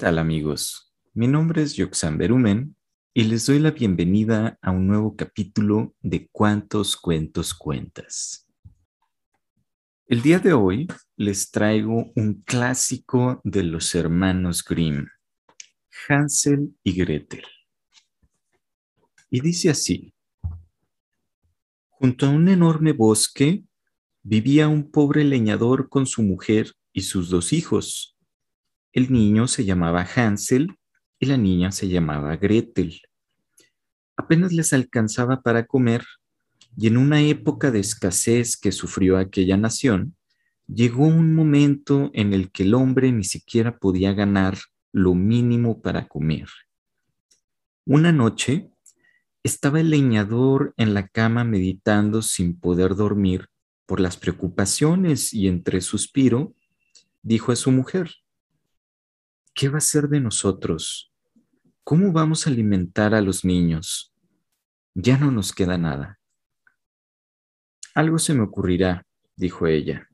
¿Qué tal amigos? Mi nombre es Yoxan Berumen y les doy la bienvenida a un nuevo capítulo de Cuántos cuentos cuentas. El día de hoy les traigo un clásico de los hermanos Grimm, Hansel y Gretel. Y dice así, junto a un enorme bosque vivía un pobre leñador con su mujer y sus dos hijos el niño se llamaba Hansel y la niña se llamaba Gretel. Apenas les alcanzaba para comer y en una época de escasez que sufrió aquella nación, llegó un momento en el que el hombre ni siquiera podía ganar lo mínimo para comer. Una noche estaba el leñador en la cama meditando sin poder dormir por las preocupaciones y entre suspiro dijo a su mujer, ¿qué va a ser de nosotros? ¿Cómo vamos a alimentar a los niños? Ya no nos queda nada. Algo se me ocurrirá, dijo ella.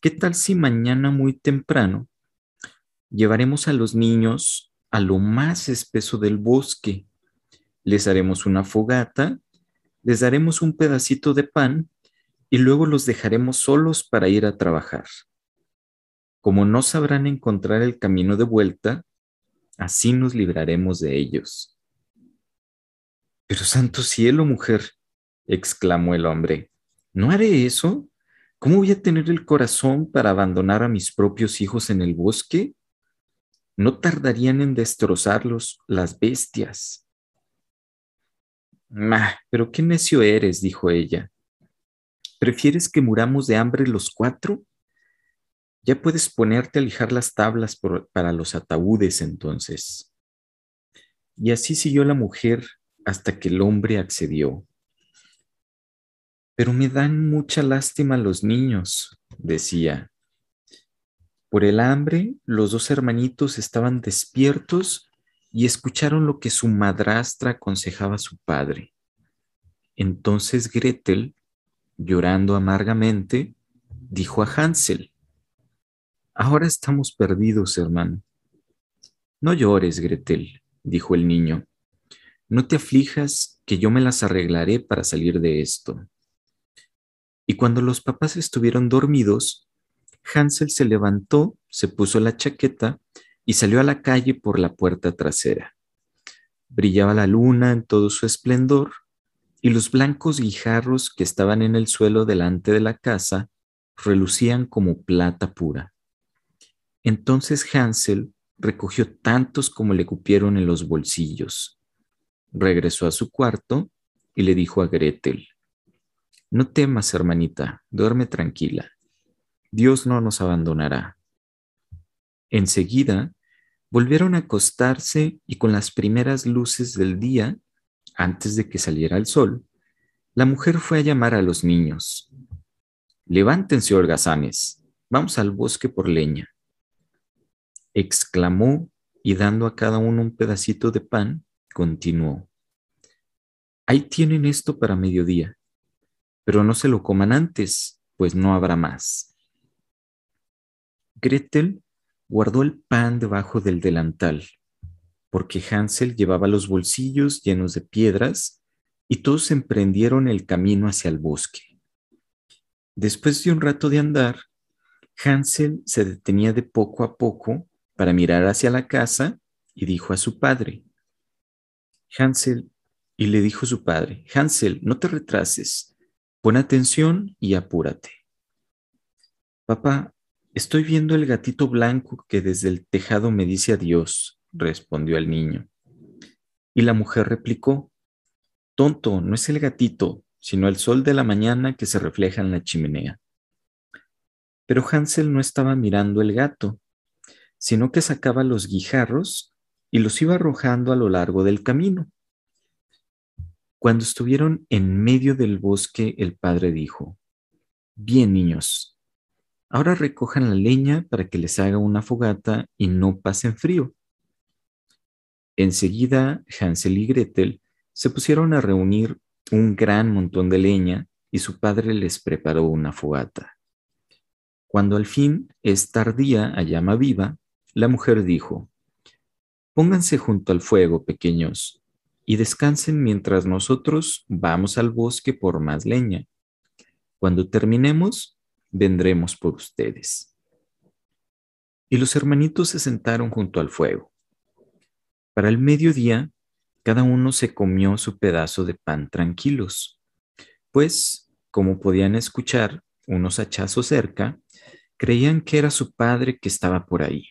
¿Qué tal si mañana muy temprano llevaremos a los niños a lo más espeso del bosque? Les haremos una fogata, les daremos un pedacito de pan y luego los dejaremos solos para ir a trabajar. Como no sabrán encontrar el camino de vuelta, así nos libraremos de ellos. Pero santo cielo, mujer, exclamó el hombre, ¿no haré eso? ¿Cómo voy a tener el corazón para abandonar a mis propios hijos en el bosque? No tardarían en destrozarlos las bestias. Mah, pero qué necio eres, dijo ella. ¿Prefieres que muramos de hambre los cuatro? Ya puedes ponerte a lijar las tablas para los ataúdes entonces. Y así siguió la mujer hasta que el hombre accedió. Pero me dan mucha lástima los niños, decía. Por el hambre, los dos hermanitos estaban despiertos y escucharon lo que su madrastra aconsejaba a su padre. Entonces Gretel, llorando amargamente, dijo a Hansel, Ahora estamos perdidos, hermano. No llores, Gretel, dijo el niño. No te aflijas, que yo me las arreglaré para salir de esto. Y cuando los papás estuvieron dormidos, Hansel se levantó, se puso la chaqueta y salió a la calle por la puerta trasera. Brillaba la luna en todo su esplendor y los blancos guijarros que estaban en el suelo delante de la casa relucían como plata pura. Entonces Hansel recogió tantos como le cupieron en los bolsillos. Regresó a su cuarto y le dijo a Gretel, No temas, hermanita, duerme tranquila. Dios no nos abandonará. Enseguida volvieron a acostarse y con las primeras luces del día, antes de que saliera el sol, la mujer fue a llamar a los niños. Levántense, holgazanes, vamos al bosque por leña exclamó y dando a cada uno un pedacito de pan, continuó. Ahí tienen esto para mediodía, pero no se lo coman antes, pues no habrá más. Gretel guardó el pan debajo del delantal, porque Hansel llevaba los bolsillos llenos de piedras y todos emprendieron el camino hacia el bosque. Después de un rato de andar, Hansel se detenía de poco a poco para mirar hacia la casa y dijo a su padre, Hansel, y le dijo su padre, Hansel, no te retrases, pon atención y apúrate. Papá, estoy viendo el gatito blanco que desde el tejado me dice adiós, respondió el niño. Y la mujer replicó, Tonto, no es el gatito, sino el sol de la mañana que se refleja en la chimenea. Pero Hansel no estaba mirando el gato, sino que sacaba los guijarros y los iba arrojando a lo largo del camino. Cuando estuvieron en medio del bosque, el padre dijo, Bien, niños, ahora recojan la leña para que les haga una fogata y no pasen frío. Enseguida, Hansel y Gretel se pusieron a reunir un gran montón de leña y su padre les preparó una fogata. Cuando al fin es tardía a llama viva, la mujer dijo, Pónganse junto al fuego, pequeños, y descansen mientras nosotros vamos al bosque por más leña. Cuando terminemos, vendremos por ustedes. Y los hermanitos se sentaron junto al fuego. Para el mediodía, cada uno se comió su pedazo de pan tranquilos, pues, como podían escuchar unos hachazos cerca, creían que era su padre que estaba por ahí.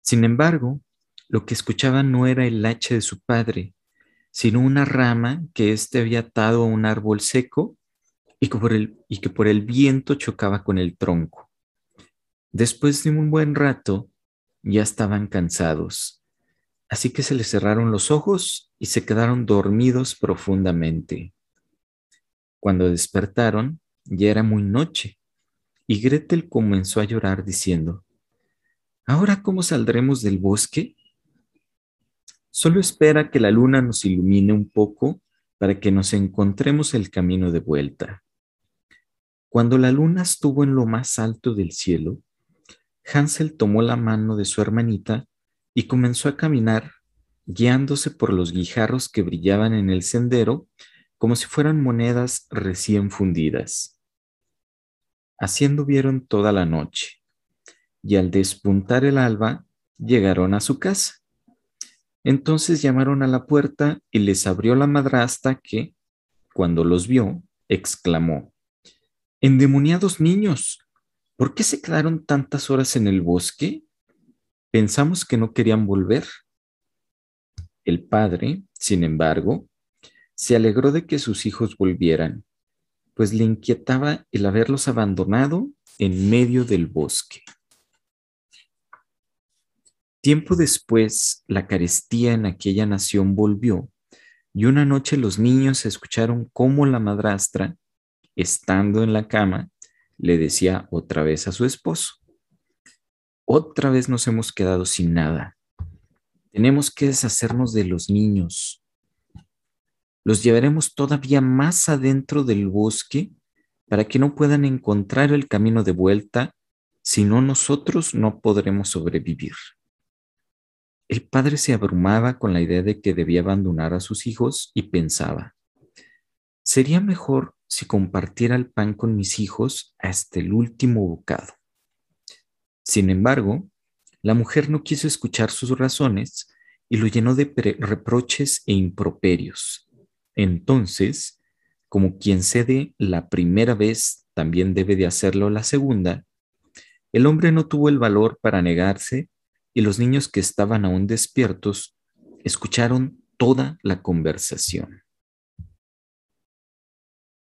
Sin embargo, lo que escuchaban no era el hacha de su padre, sino una rama que éste había atado a un árbol seco y que, por el, y que por el viento chocaba con el tronco. Después de un buen rato, ya estaban cansados, así que se les cerraron los ojos y se quedaron dormidos profundamente. Cuando despertaron, ya era muy noche, y Gretel comenzó a llorar diciendo, ¿Ahora cómo saldremos del bosque? Solo espera que la luna nos ilumine un poco para que nos encontremos el camino de vuelta. Cuando la luna estuvo en lo más alto del cielo, Hansel tomó la mano de su hermanita y comenzó a caminar, guiándose por los guijarros que brillaban en el sendero como si fueran monedas recién fundidas. Haciendo vieron toda la noche y al despuntar el alba llegaron a su casa. Entonces llamaron a la puerta y les abrió la madrastra que, cuando los vio, exclamó, Endemoniados niños, ¿por qué se quedaron tantas horas en el bosque? Pensamos que no querían volver. El padre, sin embargo, se alegró de que sus hijos volvieran, pues le inquietaba el haberlos abandonado en medio del bosque. Tiempo después, la carestía en aquella nación volvió, y una noche los niños escucharon cómo la madrastra, estando en la cama, le decía otra vez a su esposo, otra vez nos hemos quedado sin nada. Tenemos que deshacernos de los niños. Los llevaremos todavía más adentro del bosque para que no puedan encontrar el camino de vuelta, si no nosotros no podremos sobrevivir. El padre se abrumaba con la idea de que debía abandonar a sus hijos y pensaba, sería mejor si compartiera el pan con mis hijos hasta el último bocado. Sin embargo, la mujer no quiso escuchar sus razones y lo llenó de reproches e improperios. Entonces, como quien cede la primera vez, también debe de hacerlo la segunda, el hombre no tuvo el valor para negarse y los niños que estaban aún despiertos escucharon toda la conversación.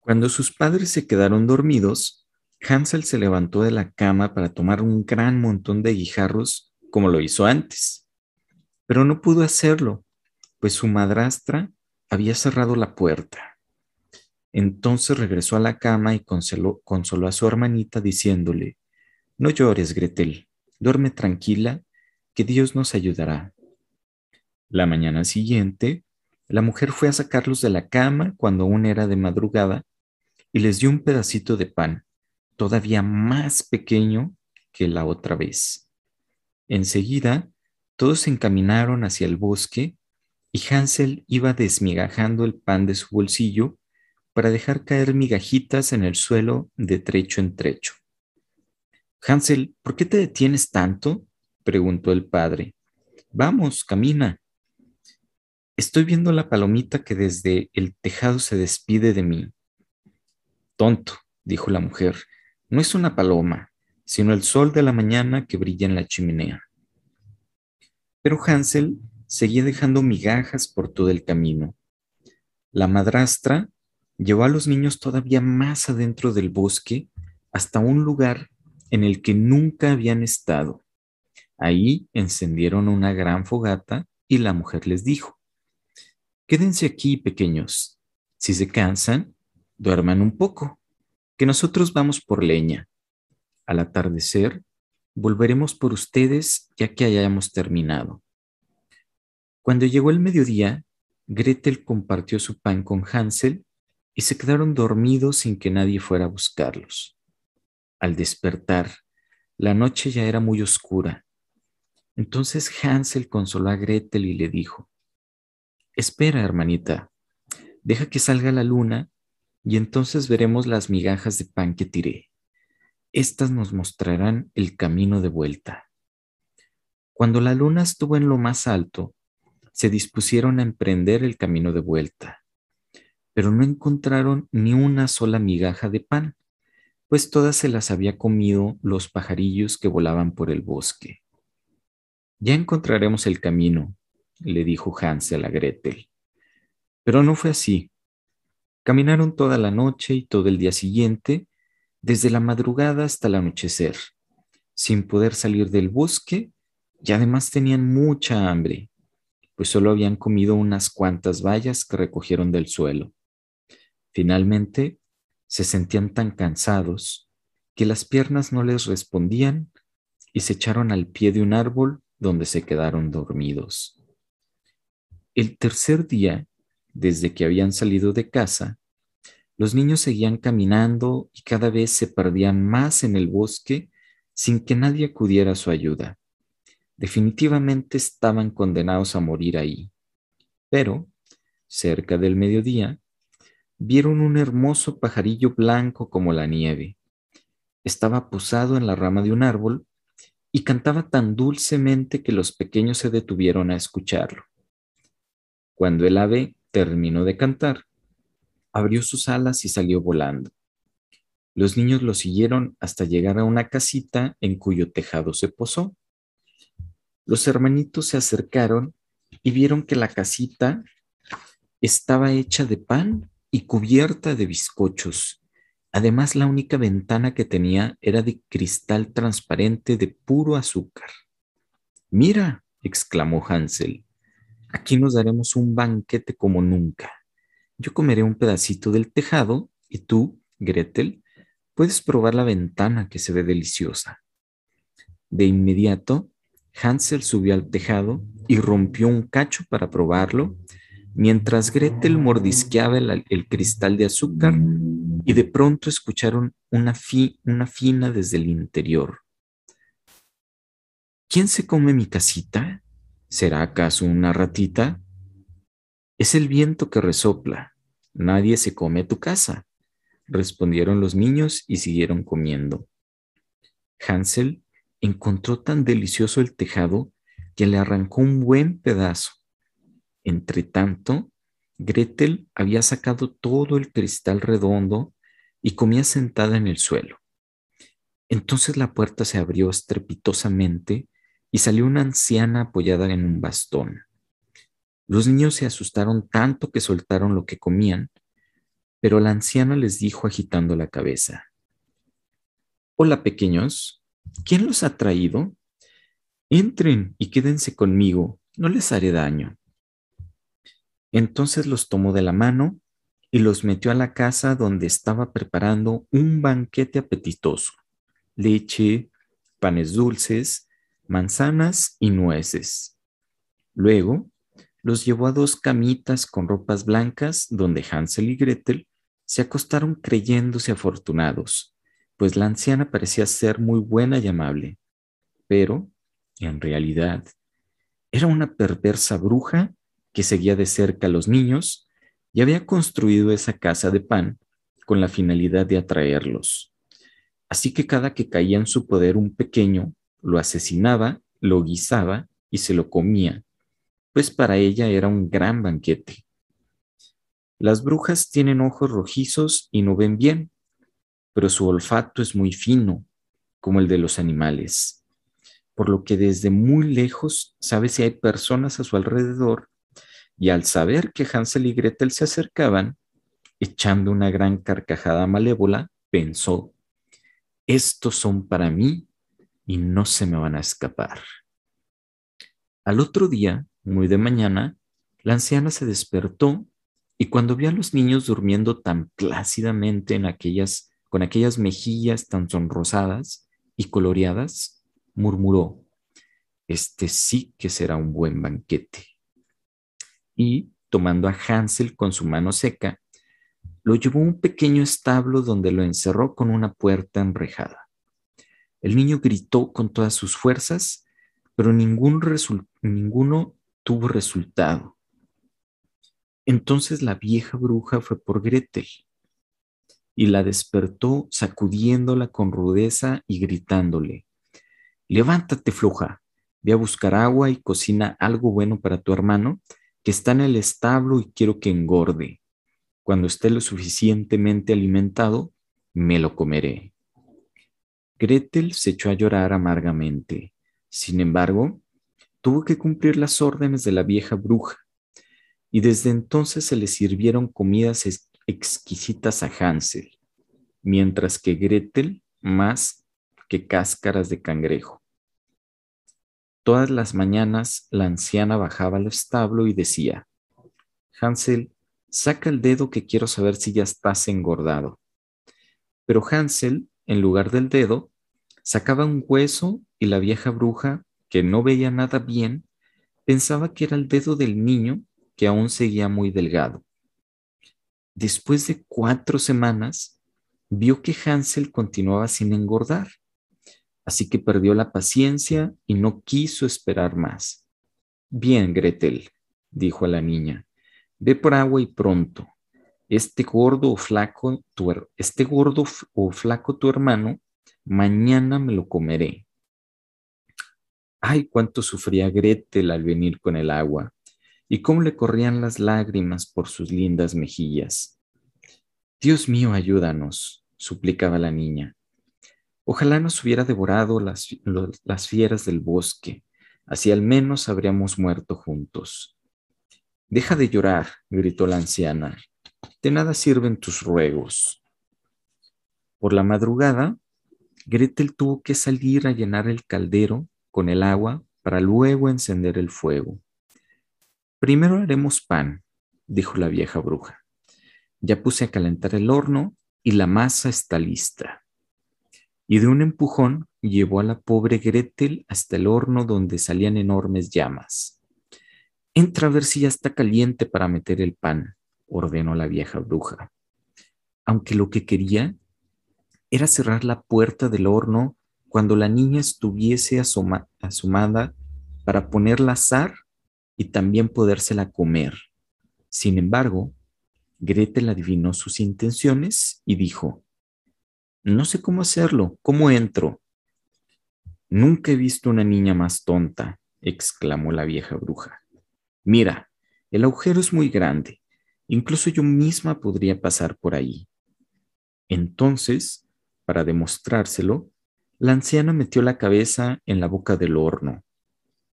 Cuando sus padres se quedaron dormidos, Hansel se levantó de la cama para tomar un gran montón de guijarros como lo hizo antes, pero no pudo hacerlo, pues su madrastra había cerrado la puerta. Entonces regresó a la cama y consoló, consoló a su hermanita diciéndole, No llores, Gretel, duerme tranquila que Dios nos ayudará. La mañana siguiente, la mujer fue a sacarlos de la cama cuando aún era de madrugada y les dio un pedacito de pan, todavía más pequeño que la otra vez. Enseguida, todos se encaminaron hacia el bosque y Hansel iba desmigajando el pan de su bolsillo para dejar caer migajitas en el suelo de trecho en trecho. Hansel, ¿por qué te detienes tanto? Preguntó el padre. Vamos, camina. Estoy viendo la palomita que desde el tejado se despide de mí. Tonto, dijo la mujer, no es una paloma, sino el sol de la mañana que brilla en la chimenea. Pero Hansel seguía dejando migajas por todo el camino. La madrastra llevó a los niños todavía más adentro del bosque hasta un lugar en el que nunca habían estado. Ahí encendieron una gran fogata y la mujer les dijo, Quédense aquí, pequeños. Si se cansan, duerman un poco, que nosotros vamos por leña. Al atardecer, volveremos por ustedes ya que hayamos terminado. Cuando llegó el mediodía, Gretel compartió su pan con Hansel y se quedaron dormidos sin que nadie fuera a buscarlos. Al despertar, La noche ya era muy oscura. Entonces Hansel consoló a Gretel y le dijo, Espera, hermanita, deja que salga la luna y entonces veremos las migajas de pan que tiré. Estas nos mostrarán el camino de vuelta. Cuando la luna estuvo en lo más alto, se dispusieron a emprender el camino de vuelta, pero no encontraron ni una sola migaja de pan pues todas se las había comido los pajarillos que volaban por el bosque. Ya encontraremos el camino, le dijo Hansel a Gretel. Pero no fue así. Caminaron toda la noche y todo el día siguiente, desde la madrugada hasta el anochecer, sin poder salir del bosque y además tenían mucha hambre, pues solo habían comido unas cuantas bayas que recogieron del suelo. Finalmente, se sentían tan cansados que las piernas no les respondían y se echaron al pie de un árbol donde se quedaron dormidos. El tercer día, desde que habían salido de casa, los niños seguían caminando y cada vez se perdían más en el bosque sin que nadie acudiera a su ayuda. Definitivamente estaban condenados a morir ahí. Pero, cerca del mediodía, vieron un hermoso pajarillo blanco como la nieve. Estaba posado en la rama de un árbol y cantaba tan dulcemente que los pequeños se detuvieron a escucharlo. Cuando el ave terminó de cantar, abrió sus alas y salió volando. Los niños lo siguieron hasta llegar a una casita en cuyo tejado se posó. Los hermanitos se acercaron y vieron que la casita estaba hecha de pan y cubierta de bizcochos. Además, la única ventana que tenía era de cristal transparente de puro azúcar. Mira, exclamó Hansel, aquí nos daremos un banquete como nunca. Yo comeré un pedacito del tejado y tú, Gretel, puedes probar la ventana que se ve deliciosa. De inmediato, Hansel subió al tejado y rompió un cacho para probarlo mientras Gretel mordisqueaba el, cristal de azúcar y de pronto escucharon una, una fina desde el interior. ¿Quién se come mi casita? ¿Será acaso una ratita? Es el viento que resopla. Nadie se come tu casa, respondieron los niños y siguieron comiendo. Hansel encontró tan delicioso el tejado que le arrancó un buen pedazo entre tanto, Gretel había sacado todo el cristal redondo y comía sentada en el suelo. Entonces la puerta se abrió estrepitosamente y salió una anciana apoyada en un bastón. Los niños se asustaron tanto que soltaron lo que comían, pero la anciana les dijo agitando la cabeza, Hola pequeños, ¿quién los ha traído? Entren y quédense conmigo, no les haré daño. Entonces los tomó de la mano y los metió a la casa donde estaba preparando un banquete apetitoso. Leche, panes dulces, manzanas y nueces. Luego los llevó a dos camitas con ropas blancas donde Hansel y Gretel se acostaron creyéndose afortunados, pues la anciana parecía ser muy buena y amable, pero, en realidad, era una perversa bruja que seguía de cerca a los niños y había construido esa casa de pan con la finalidad de atraerlos. Así que cada que caía en su poder un pequeño, lo asesinaba, lo guisaba y se lo comía, pues para ella era un gran banquete. Las brujas tienen ojos rojizos y no ven bien, pero su olfato es muy fino, como el de los animales, por lo que desde muy lejos sabe si hay personas a su alrededor y al saber que Hansel y Gretel se acercaban, echando una gran carcajada malévola, pensó, estos son para mí y no se me van a escapar. Al otro día, muy de mañana, la anciana se despertó y cuando vio a los niños durmiendo tan plácidamente en aquellas, con aquellas mejillas tan sonrosadas y coloreadas, murmuró, este sí que será un buen banquete y, tomando a Hansel con su mano seca, lo llevó a un pequeño establo donde lo encerró con una puerta enrejada. El niño gritó con todas sus fuerzas, pero ningún ninguno tuvo resultado. Entonces la vieja bruja fue por Gretel y la despertó sacudiéndola con rudeza y gritándole, levántate floja, ve a buscar agua y cocina algo bueno para tu hermano, que está en el establo y quiero que engorde. Cuando esté lo suficientemente alimentado, me lo comeré. Gretel se echó a llorar amargamente. Sin embargo, tuvo que cumplir las órdenes de la vieja bruja, y desde entonces se le sirvieron comidas exquisitas a Hansel, mientras que Gretel más que cáscaras de cangrejo. Todas las mañanas la anciana bajaba al establo y decía, Hansel, saca el dedo que quiero saber si ya estás engordado. Pero Hansel, en lugar del dedo, sacaba un hueso y la vieja bruja, que no veía nada bien, pensaba que era el dedo del niño que aún seguía muy delgado. Después de cuatro semanas, vio que Hansel continuaba sin engordar, así que perdió la paciencia y no quiso esperar más. Bien, Gretel, dijo a la niña, ve por agua y pronto. Este gordo o flaco, tu, este gordo o flaco tu hermano, mañana me lo comeré. Ay, cuánto sufría Gretel al venir con el agua y cómo le corrían las lágrimas por sus lindas mejillas. Dios mío, ayúdanos, suplicaba la niña. Ojalá nos hubiera devorado las, las fieras del bosque, así al menos habríamos muerto juntos. Deja de llorar, gritó la anciana. De nada sirven tus ruegos. Por la madrugada, Gretel tuvo que salir a llenar el caldero con el agua para luego encender el fuego. Primero haremos pan, dijo la vieja bruja. Ya puse a calentar el horno y la masa está lista. Y de un empujón llevó a la pobre Gretel hasta el horno donde salían enormes llamas. Entra a ver si ya está caliente para meter el pan, ordenó la vieja bruja. Aunque lo que quería era cerrar la puerta del horno cuando la niña estuviese asomada para ponerla azar y también podérsela comer. Sin embargo, Gretel adivinó sus intenciones y dijo, no sé cómo hacerlo, ¿cómo entro? Nunca he visto una niña más tonta, exclamó la vieja bruja. Mira, el agujero es muy grande, incluso yo misma podría pasar por ahí. Entonces, para demostrárselo, la anciana metió la cabeza en la boca del horno.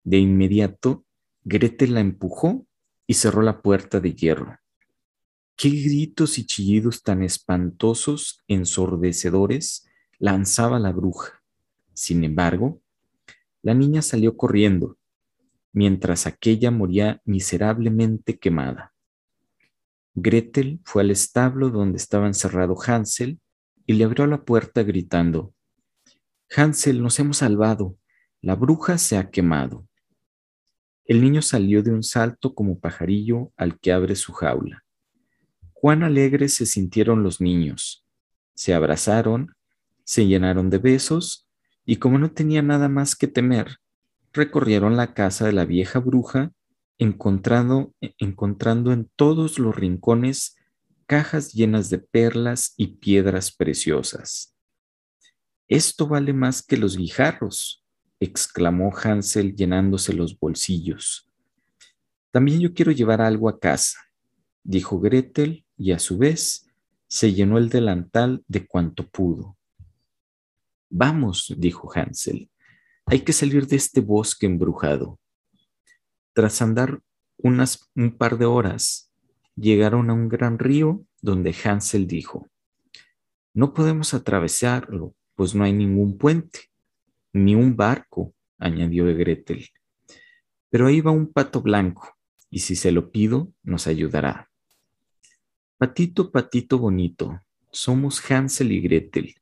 De inmediato Gretel la empujó y cerró la puerta de hierro. Qué gritos y chillidos tan espantosos, ensordecedores, lanzaba la bruja. Sin embargo, la niña salió corriendo, mientras aquella moría miserablemente quemada. Gretel fue al establo donde estaba encerrado Hansel y le abrió la puerta gritando, Hansel, nos hemos salvado, la bruja se ha quemado. El niño salió de un salto como pajarillo al que abre su jaula. Cuán alegres se sintieron los niños. Se abrazaron, se llenaron de besos y como no tenía nada más que temer, recorrieron la casa de la vieja bruja, encontrando, encontrando en todos los rincones cajas llenas de perlas y piedras preciosas. Esto vale más que los guijarros, exclamó Hansel llenándose los bolsillos. También yo quiero llevar algo a casa, dijo Gretel, y a su vez se llenó el delantal de cuanto pudo. Vamos, dijo Hansel, hay que salir de este bosque embrujado. Tras andar unas, un par de horas, llegaron a un gran río donde Hansel dijo, no podemos atravesarlo, pues no hay ningún puente ni un barco, añadió Gretel. Pero ahí va un pato blanco, y si se lo pido, nos ayudará. Patito, patito bonito, somos Hansel y Gretel.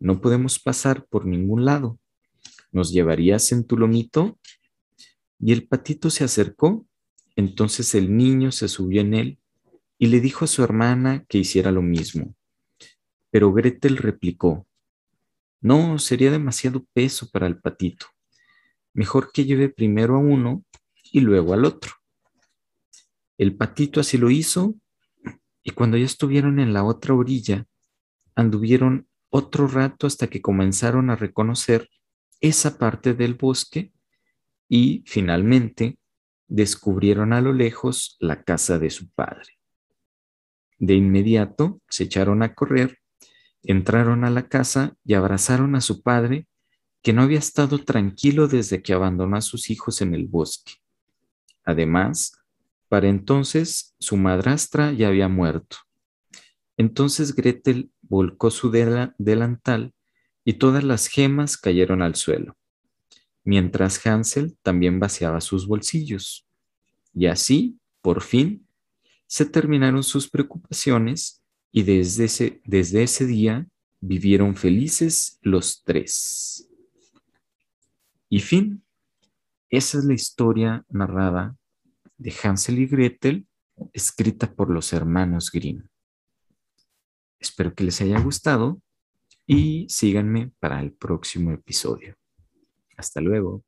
No podemos pasar por ningún lado. ¿Nos llevarías en tu lomito? Y el patito se acercó. Entonces el niño se subió en él y le dijo a su hermana que hiciera lo mismo. Pero Gretel replicó, No, sería demasiado peso para el patito. Mejor que lleve primero a uno y luego al otro. El patito así lo hizo y cuando ya estuvieron en la otra orilla, anduvieron otro rato hasta que comenzaron a reconocer esa parte del bosque y finalmente descubrieron a lo lejos la casa de su padre. De inmediato se echaron a correr, entraron a la casa y abrazaron a su padre, que no había estado tranquilo desde que abandonó a sus hijos en el bosque. Además, para entonces su madrastra ya había muerto. Entonces Gretel volcó su delantal y todas las gemas cayeron al suelo, mientras Hansel también vaciaba sus bolsillos. Y así, por fin, se terminaron sus preocupaciones y desde ese, desde ese día vivieron felices los tres. Y fin, esa es la historia narrada de Hansel y Gretel, escrita por los hermanos Grimm. Espero que les haya gustado y síganme para el próximo episodio. Hasta luego.